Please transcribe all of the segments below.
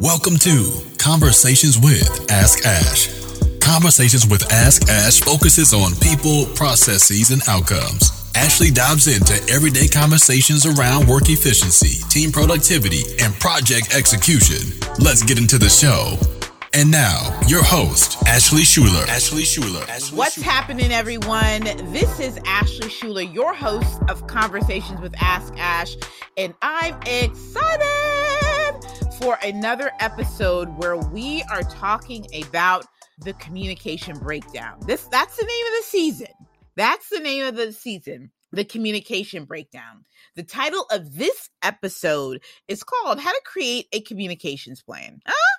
Welcome to Conversations with Ask Ash. Conversations with Ask Ash focuses on people, processes, and outcomes. Ashley dives into everyday conversations around work efficiency, team productivity, and project execution. Let's get into the show. And now, your host, Ashley Shuler. Ashley Shuler. Ashley What's Shuler. happening, everyone? This is Ashley Shuler, your host of Conversations with Ask Ash, and I'm excited for another episode where we are talking about the communication breakdown. This that's the name of the season. That's the name of the season. The communication breakdown. The title of this episode is called How to Create a Communications Plan. Huh?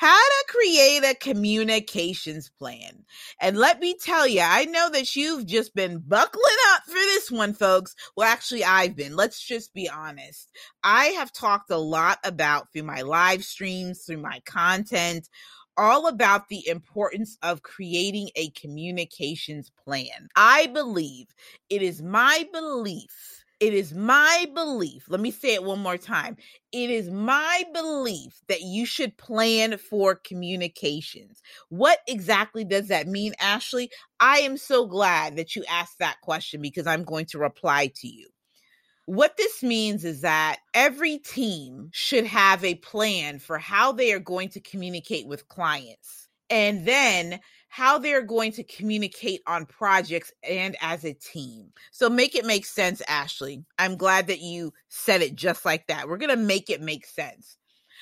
How to create a communications plan. And let me tell you, I know that you've just been buckling up for this one, folks. Well, actually, I've been. Let's just be honest. I have talked a lot about through my live streams, through my content, all about the importance of creating a communications plan. I believe it is my belief it is my belief, let me say it one more time. It is my belief that you should plan for communications. What exactly does that mean, Ashley? I am so glad that you asked that question because I'm going to reply to you. What this means is that every team should have a plan for how they are going to communicate with clients. And then how they're going to communicate on projects and as a team. So make it make sense, Ashley. I'm glad that you said it just like that. We're going to make it make sense.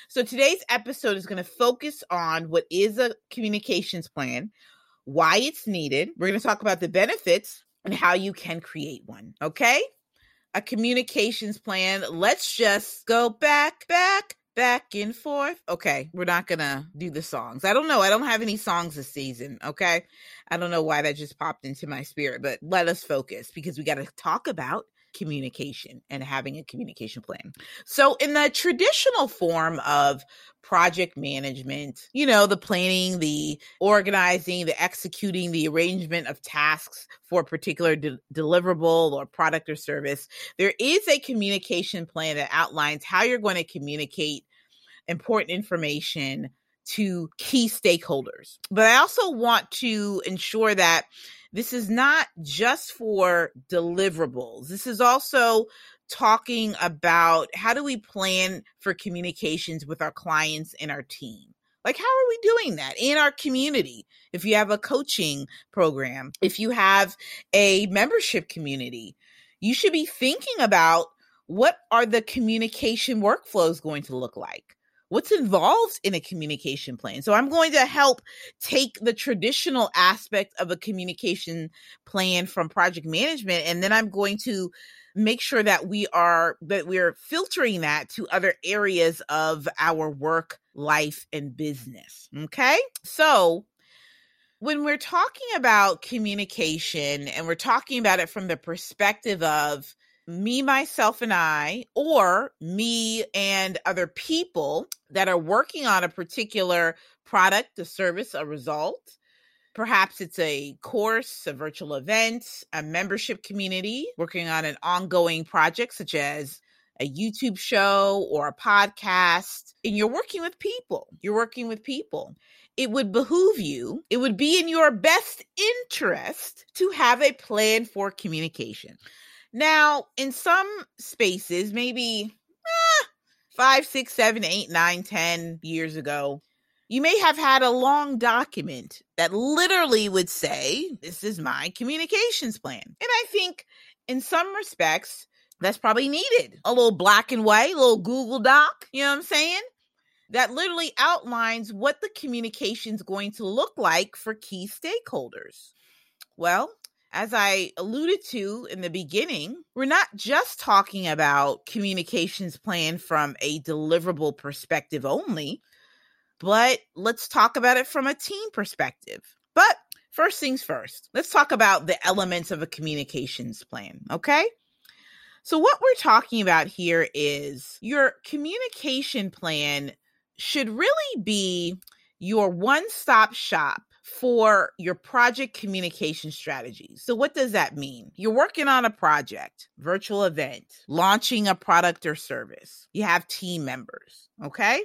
So today's episode is going to focus on what is a communications plan, why it's needed. We're going to talk about the benefits and how you can create one. Okay? A communications plan. Let's just go back, back, back and forth. Okay, we're not gonna do the songs. I don't know. I don't have any songs this season. Okay, I don't know why that just popped into my spirit, but let us focus because we got to talk about communication and having a communication plan. So, in the traditional form of project management, you know, the planning, the organizing, the executing, the arrangement of tasks for a particular de- deliverable or product or service, there is a communication plan that outlines how you're going to communicate important information to key stakeholders. But I also want to ensure that this is not just for deliverables. This is also talking about how do we plan for communications with our clients and our team. Like, how are we doing that in our community? If you have a coaching program, if you have a membership community, you should be thinking about what are the communication workflows going to look like? What's involved in a communication plan. So I'm going to help take the traditional aspect of a communication plan from project management and then I'm going to make sure that we are that we're filtering that to other areas of our work, life and business. Okay? So when we're talking about communication and we're talking about it from the perspective of me, myself, and I, or me and other people that are working on a particular product, a service, a result. Perhaps it's a course, a virtual event, a membership community working on an ongoing project such as a YouTube show or a podcast, and you're working with people. You're working with people. It would behoove you, it would be in your best interest to have a plan for communication. Now, in some spaces, maybe eh, five, six, seven, eight, nine, ten years ago, you may have had a long document that literally would say, This is my communications plan. And I think in some respects, that's probably needed. A little black and white, little Google Doc, you know what I'm saying? That literally outlines what the communication is going to look like for key stakeholders. Well, as I alluded to in the beginning, we're not just talking about communications plan from a deliverable perspective only, but let's talk about it from a team perspective. But first things first, let's talk about the elements of a communications plan, okay? So, what we're talking about here is your communication plan should really be your one stop shop for your project communication strategy. So, what does that mean? You're working on a project, virtual event, launching a product or service. You have team members, okay?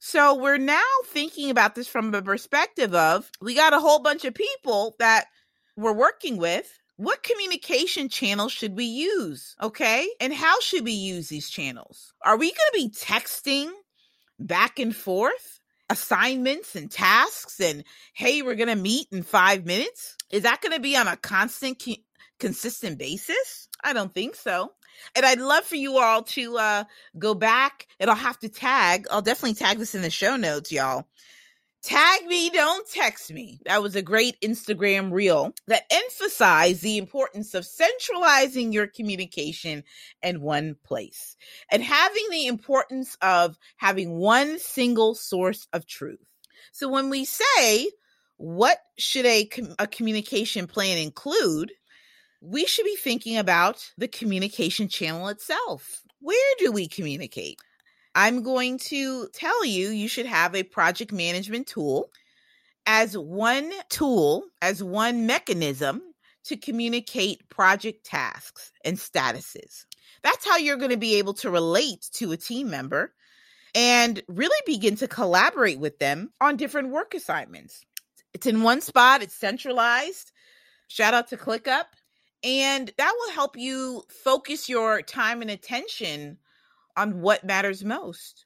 So we're now thinking about this from the perspective of we got a whole bunch of people that we're working with. What communication channels should we use? Okay. And how should we use these channels? Are we going to be texting back and forth assignments and tasks and hey, we're going to meet in five minutes? Is that going to be on a constant, consistent basis? I don't think so. And I'd love for you all to uh, go back and I'll have to tag, I'll definitely tag this in the show notes, y'all. Tag me, don't text me. That was a great Instagram reel that emphasized the importance of centralizing your communication in one place and having the importance of having one single source of truth. So when we say, what should a, a communication plan include? we should be thinking about the communication channel itself. Where do we communicate? I'm going to tell you you should have a project management tool as one tool, as one mechanism to communicate project tasks and statuses. That's how you're going to be able to relate to a team member and really begin to collaborate with them on different work assignments. It's in one spot, it's centralized. Shout out to ClickUp. And that will help you focus your time and attention on what matters most.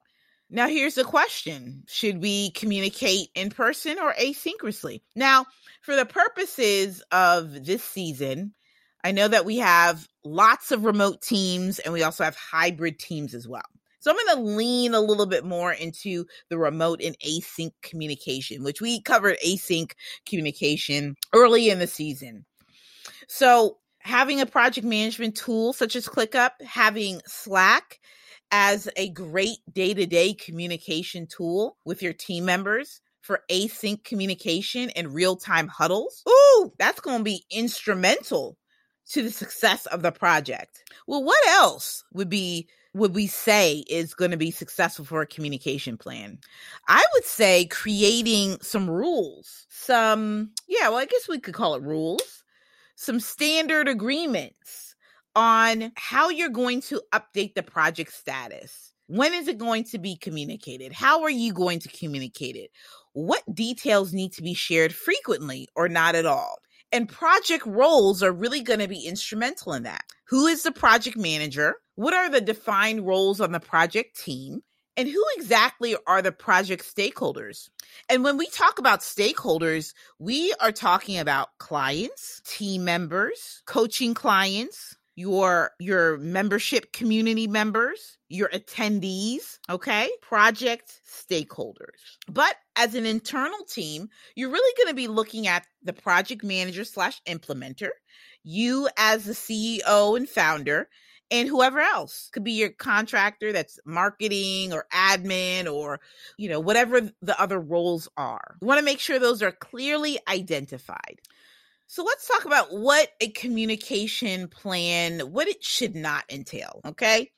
Now, here's the question Should we communicate in person or asynchronously? Now, for the purposes of this season, I know that we have lots of remote teams and we also have hybrid teams as well. So I'm going to lean a little bit more into the remote and async communication, which we covered async communication early in the season. So having a project management tool such as ClickUp, having Slack as a great day to day communication tool with your team members for async communication and real time huddles. Ooh, that's going to be instrumental to the success of the project. Well, what else would be would we say is going to be successful for a communication plan? I would say creating some rules. Some yeah, well I guess we could call it rules some standard agreements on how you're going to update the project status. When is it going to be communicated? How are you going to communicate it? What details need to be shared frequently or not at all? And project roles are really going to be instrumental in that. Who is the project manager? What are the defined roles on the project team? And who exactly are the project stakeholders? And when we talk about stakeholders, we are talking about clients, team members, coaching clients, your your membership community members, your attendees, okay? Project stakeholders. But as an internal team, you're really going to be looking at the project manager slash implementer, you as the CEO and founder, and whoever else could be your contractor that's marketing or admin or you know whatever the other roles are you want to make sure those are clearly identified so let's talk about what a communication plan what it should not entail okay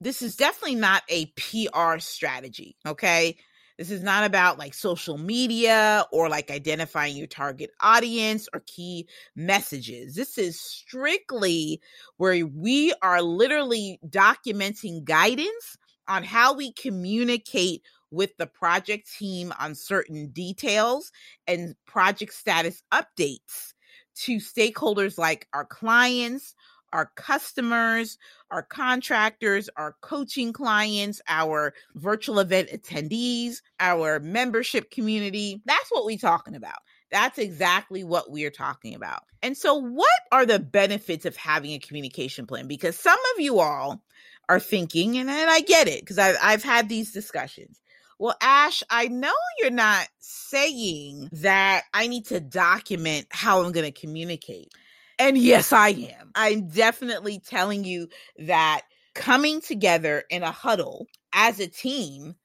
this is definitely not a pr strategy okay this is not about like social media or like identifying your target audience or key messages. This is strictly where we are literally documenting guidance on how we communicate with the project team on certain details and project status updates to stakeholders like our clients, our customers, our contractors, our coaching clients, our virtual event attendees, our membership community. That's what we're talking about. That's exactly what we're talking about. And so, what are the benefits of having a communication plan? Because some of you all are thinking, and, I get it because I've, I've had these discussions. Well, Ash, I know you're not saying that I need to document how I'm going to communicate. And yes, I am. I'm definitely telling you that coming together in a huddle as a team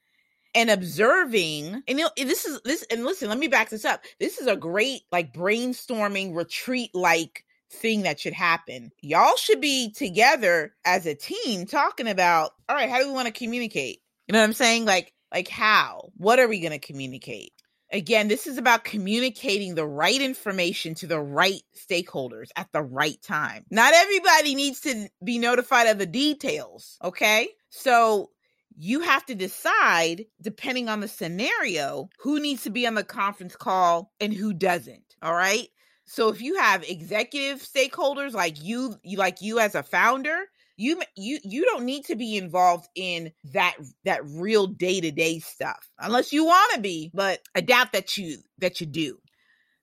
and observing and this is this and listen let me back this up this is a great like brainstorming retreat like thing that should happen y'all should be together as a team talking about all right how do we want to communicate you know what i'm saying like like how what are we going to communicate Again, this is about communicating the right information to the right stakeholders at the right time. Not everybody needs to be notified of the details, okay? So you have to decide, depending on the scenario, who needs to be on the conference call and who doesn't. All right. So if you have executive stakeholders like you, like you as a founder, you you you don't need to be involved in that that real day-to-day stuff unless you want to be but i doubt that you that you do.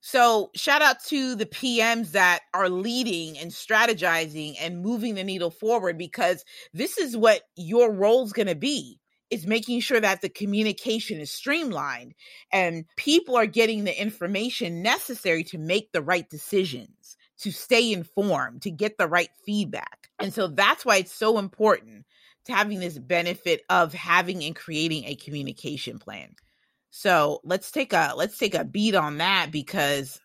So shout out to the PMs that are leading and strategizing and moving the needle forward because this is what your role's going to be is making sure that the communication is streamlined and people are getting the information necessary to make the right decisions, to stay informed, to get the right feedback. And so that's why it's so important to having this benefit of having and creating a communication plan. So let's take a let's take a beat on that because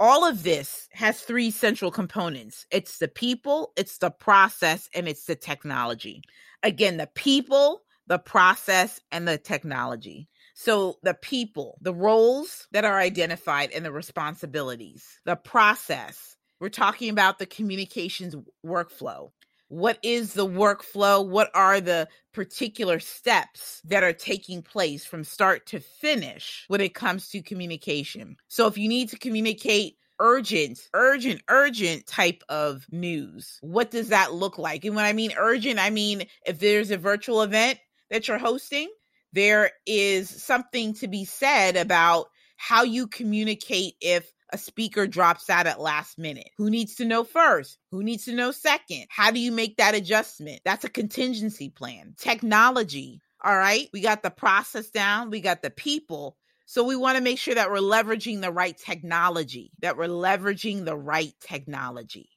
all of this has three central components. It's the people, it's the process, and it's the technology. Again, the people, the process, and the technology. So the people, the roles that are identified and the responsibilities, the process. We're talking about the communications workflow. What is the workflow? What are the particular steps that are taking place from start to finish when it comes to communication? So if you need to communicate urgent urgent urgent type of news what does that look like? And when i mean urgent i mean if there's a virtual event that you're hosting there is something to be said about how you communicate if a speaker drops out at last minute? Who needs to know first? Who needs to know second? How do you make that adjustment? That's a contingency plan. Technology. All right. We got the process down, we got the people. So we want to make sure that we're leveraging the right technology, that we're leveraging the right technology.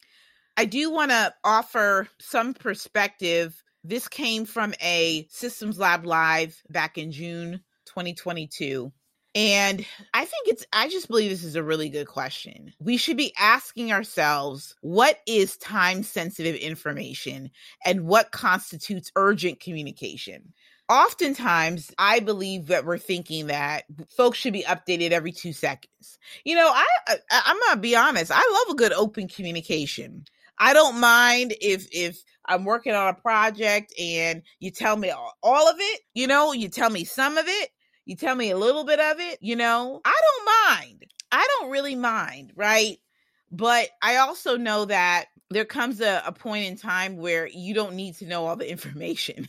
I do want to offer some perspective. This came from a Systems Lab Live back in June 2022. And I think it's, I just believe this is a really good question. We should be asking ourselves what is time sensitive information and what constitutes urgent communication? Oftentimes, I believe that we're thinking that folks should be updated every two seconds. You know, I, I I'm gonna be honest. I love a good open communication. I don't mind if if I'm working on a project and you tell me all of it, you know, you tell me some of it, you tell me a little bit of it, you know, I don't mind. I don't really mind, right? But I also know that there comes a, a point in time where you don't need to know all the information.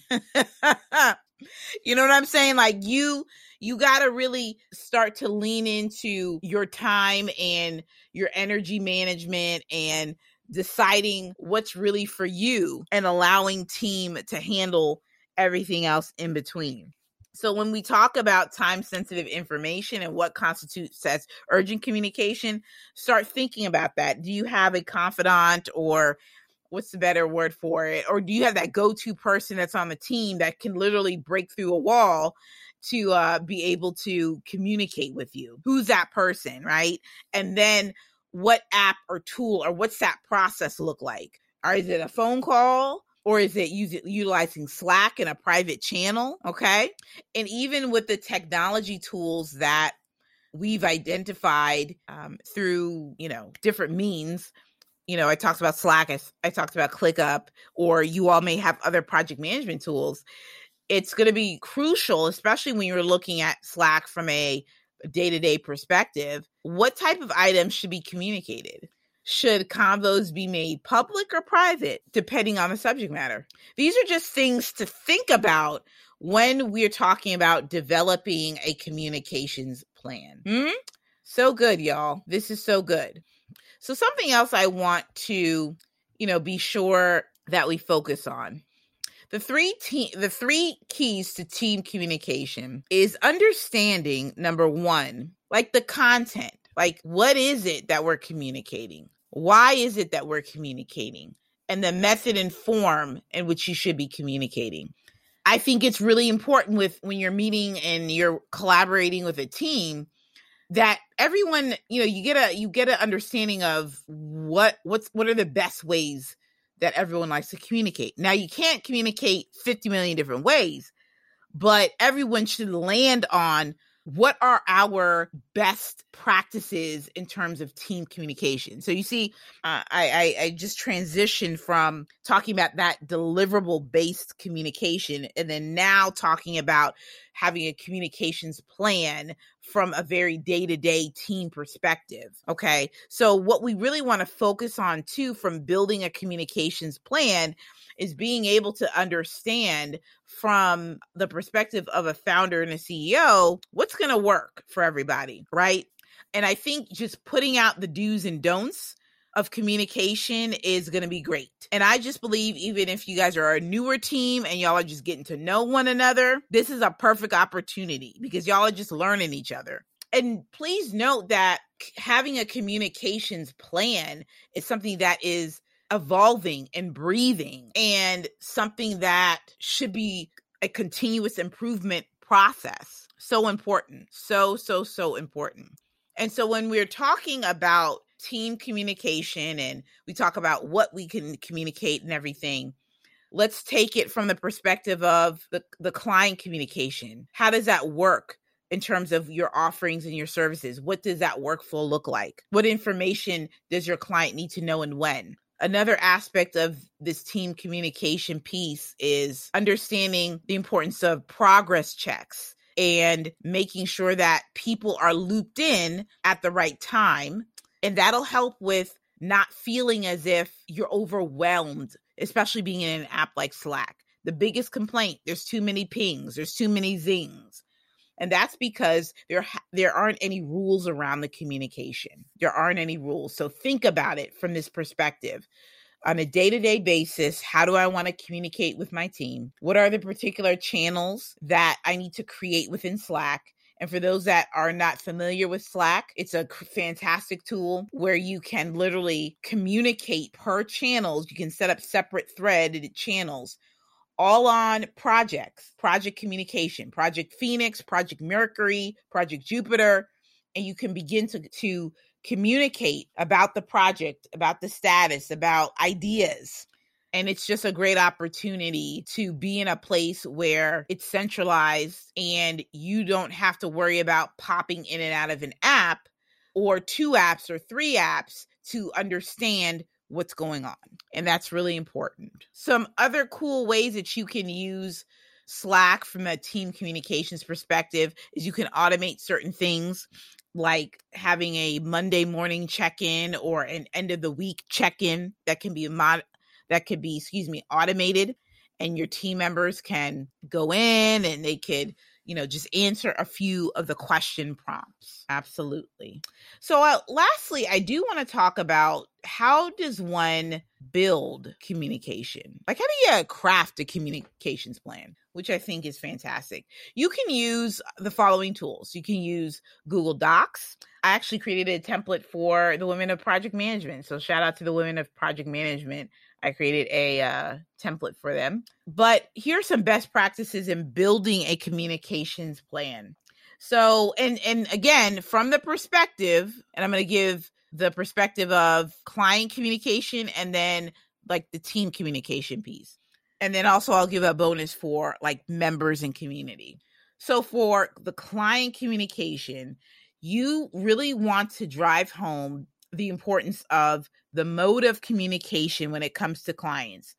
you know what I'm saying? Like you you got to really start to lean into your time and your energy management and deciding what's really for you and allowing team to handle everything else in between. So when we talk about time sensitive information and what constitutes as urgent communication, start thinking about that. Do you have a confidant or what's the better word for it? Or do you have that go to person that's on the team that can literally break through a wall to uh, be able to communicate with you? Who's that person, right? And then what app or tool or what's that process look like? Or is it a phone call? Or is it using utilizing Slack in a private channel? Okay. And even with the technology tools that we've identified um, through, you know, different means, you know, I talked about Slack, I, I talked about ClickUp, or you all may have other project management tools. It's going to be crucial, especially when you're looking at Slack from a day to day perspective. What type of items should be communicated? Should convos be made public or private, depending on the subject matter? These are just things to think about when we're talking about developing a communications plan. Hmm? So good, y'all. This is so good. So, something else I want to, you know, be sure that we focus on. The three te- the three keys to team communication is understanding number 1, like the content. Like what is it that we're communicating? Why is it that we're communicating? And the method and form in which you should be communicating. I think it's really important with when you're meeting and you're collaborating with a team that everyone, you know, you get a you get an understanding of what what's what are the best ways that everyone likes to communicate. Now you can't communicate 50 million different ways, but everyone should land on what are our best practices in terms of team communication. So you see, uh, I, I I just transitioned from talking about that deliverable based communication, and then now talking about having a communications plan from a very day to day team perspective. Okay. So, what we really want to focus on too from building a communications plan is being able to understand from the perspective of a founder and a CEO what's going to work for everybody, right? And I think just putting out the do's and don'ts of communication is going to be great. And I just believe, even if you guys are a newer team and y'all are just getting to know one another, this is a perfect opportunity because y'all are just learning each other. And please note that having a communications plan is something that is evolving and breathing and something that should be a continuous improvement process. So important. So, so, so important. And so when we're talking about team communication and we talk about what we can communicate and everything, let's take it from the perspective of the, the client communication. How does that work? in terms of your offerings and your services? What does that workflow look like? What information does your client need to know and when? Another aspect of this team communication piece is understanding the importance of progress checks and making sure that people are looped in at the right time. And that'll help with not feeling as if you're overwhelmed, especially being in an app like Slack. The biggest complaint there's too many pings, there's too many zings and that's because there there aren't any rules around the communication. There aren't any rules so think about it from this perspective. On a day-to-day basis how do i want to communicate with my team? What are the particular channels that i need to create within slack and for those that are not familiar with Slack, it's a fantastic tool where you can literally communicate per channels. You can set up separate threaded channels all on projects, project communication, Project Phoenix, Project Mercury, Project Jupiter, and you can begin to, to communicate about the project, about the status, about ideas. And it's just a great opportunity to be in a place where it's centralized and you don't have to worry about popping in and out of an app or two apps or three apps to understand what's going on. And that's really important. Some other cool ways that you can use Slack from a team communications perspective is you can automate certain things like having a Monday morning check-in or an end of the week check-in that can be mod that could be excuse me automated and your team members can go in and they could you know, just answer a few of the question prompts. Absolutely. So, uh, lastly, I do want to talk about how does one build communication? Like, how do you craft a communications plan? Which I think is fantastic. You can use the following tools. You can use Google Docs. I actually created a template for the women of project management. So, shout out to the women of project management I created a uh, template for them. But here's some best practices in building a communications plan. So, and and again, from the perspective, and I'm going to give the perspective of client communication and then like the team communication piece. And then also I'll give a bonus for like members and community. So for the client communication, you really want to drive home the importance of the mode of communication when it comes to clients.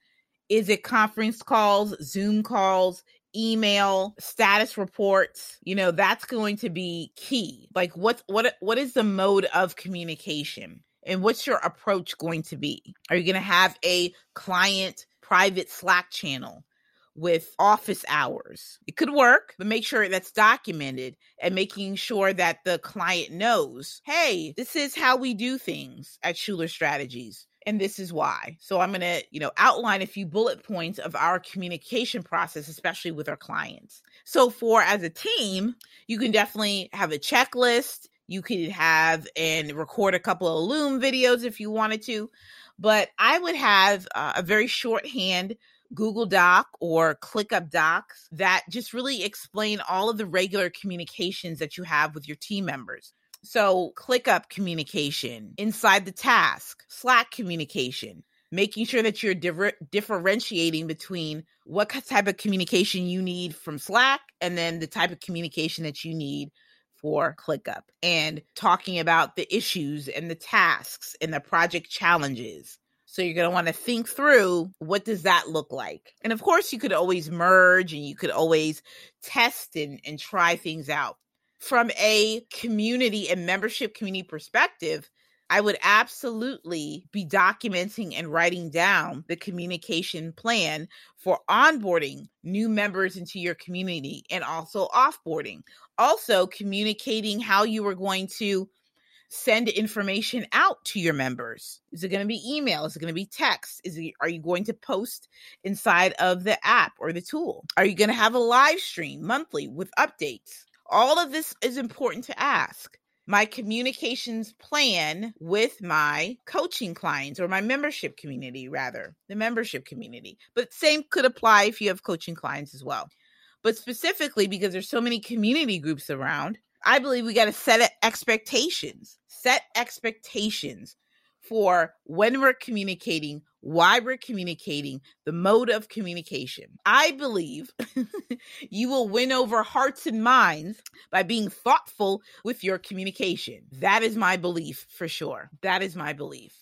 Is it conference calls, Zoom calls, email, status reports? You know, that's going to be key. Like what what what is the mode of communication? And what's your approach going to be? Are you going to have a client private Slack channel? With office hours. It could work, but make sure that's documented and making sure that the client knows, hey, this is how we do things at Shuler Strategies. And this is why. So I'm going to, you know, outline a few bullet points of our communication process, especially with our clients. So for as a team, you can definitely have a checklist. You could have and record a couple of Loom videos if you wanted to. But I would have uh, a very shorthand Google Doc or ClickUp Docs that just really explain all of the regular communications that you have with your team members. So, ClickUp communication inside the task, Slack communication, making sure that you're di- differentiating between what type of communication you need from Slack and then the type of communication that you need for ClickUp and talking about the issues and the tasks and the project challenges. So you're going to want to think through what does that look like? And of course, you could always merge and you could always test and, and try things out. From a community and membership community perspective, I would absolutely be documenting and writing down the communication plan for onboarding new members into your community and also offboarding. Also, communicating how you are going to send information out to your members? Is it going to be email? Is it going to be text? Is it, are you going to post inside of the app or the tool? Are you going to have a live stream monthly with updates? All of this is important to ask. My communications plan with my coaching clients or my membership community, rather, the membership community. But same could apply if you have coaching clients as well. But specifically because there's so many community groups around, I believe we got to set expectations, set expectations for when we're communicating, why we're communicating, the mode of communication. I believe you will win over hearts and minds by being thoughtful with your communication. That is my belief for sure. That is my belief.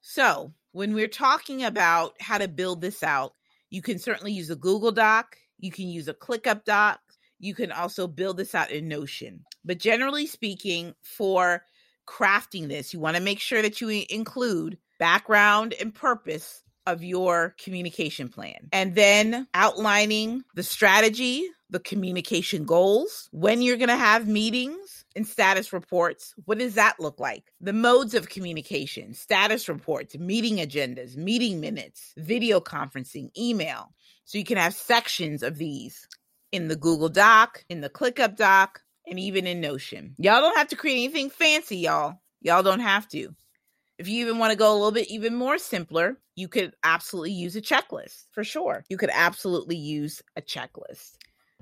So, when we're talking about how to build this out, you can certainly use a Google Doc, you can use a ClickUp Doc, you can also build this out in Notion. But generally speaking, for crafting this, you want to make sure that you include background and purpose of your communication plan. And then outlining the strategy, the communication goals, when you're going to have meetings and status reports. What does that look like? The modes of communication, status reports, meeting agendas, meeting minutes, video conferencing, email. So you can have sections of these in the Google Doc, in the ClickUp Doc, and even in Notion. Y'all don't have to create anything fancy, y'all. Y'all don't have to. If you even want to go a little bit even more simpler, you could absolutely use a checklist for sure. You could absolutely use a checklist.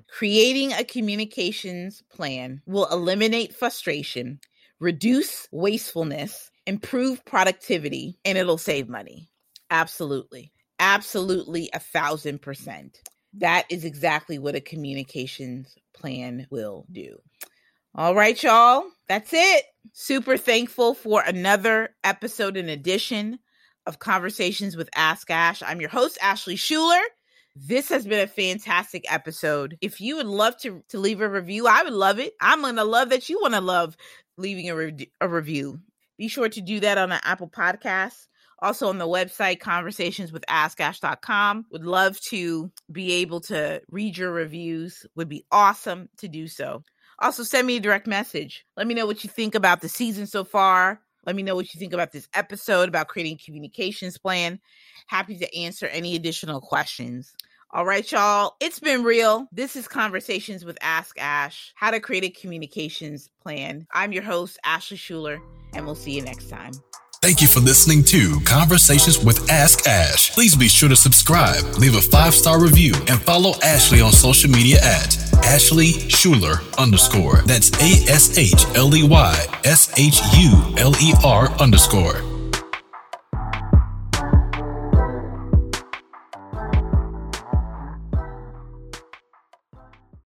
Creating a communications plan will eliminate frustration, reduce wastefulness, improve productivity, and it'll save money. Absolutely. Absolutely a thousand percent that is exactly what a communications plan will do. All right, y'all. That's it. Super thankful for another episode and edition of Conversations with Ask Ash. I'm your host, Ashley Shuler. This has been a fantastic episode. If you would love to, to leave a review, I would love it. I'm going to love that you want to love leaving a, re- a review. Be sure to do that on the Apple Podcast also on the website conversations with askash.com would love to be able to read your reviews would be awesome to do so also send me a direct message let me know what you think about the season so far let me know what you think about this episode about creating a communications plan happy to answer any additional questions all right, y'all. It's been real. This is Conversations with Ask Ash, how to create a communications plan. I'm your host, Ashley Shuler, and we'll see you next time. Thank you for listening to Conversations with Ask Ash. Please be sure to subscribe, leave a five star review, and follow Ashley on social media at Ashley Shuler underscore. That's A S H L E Y S H U L E R underscore.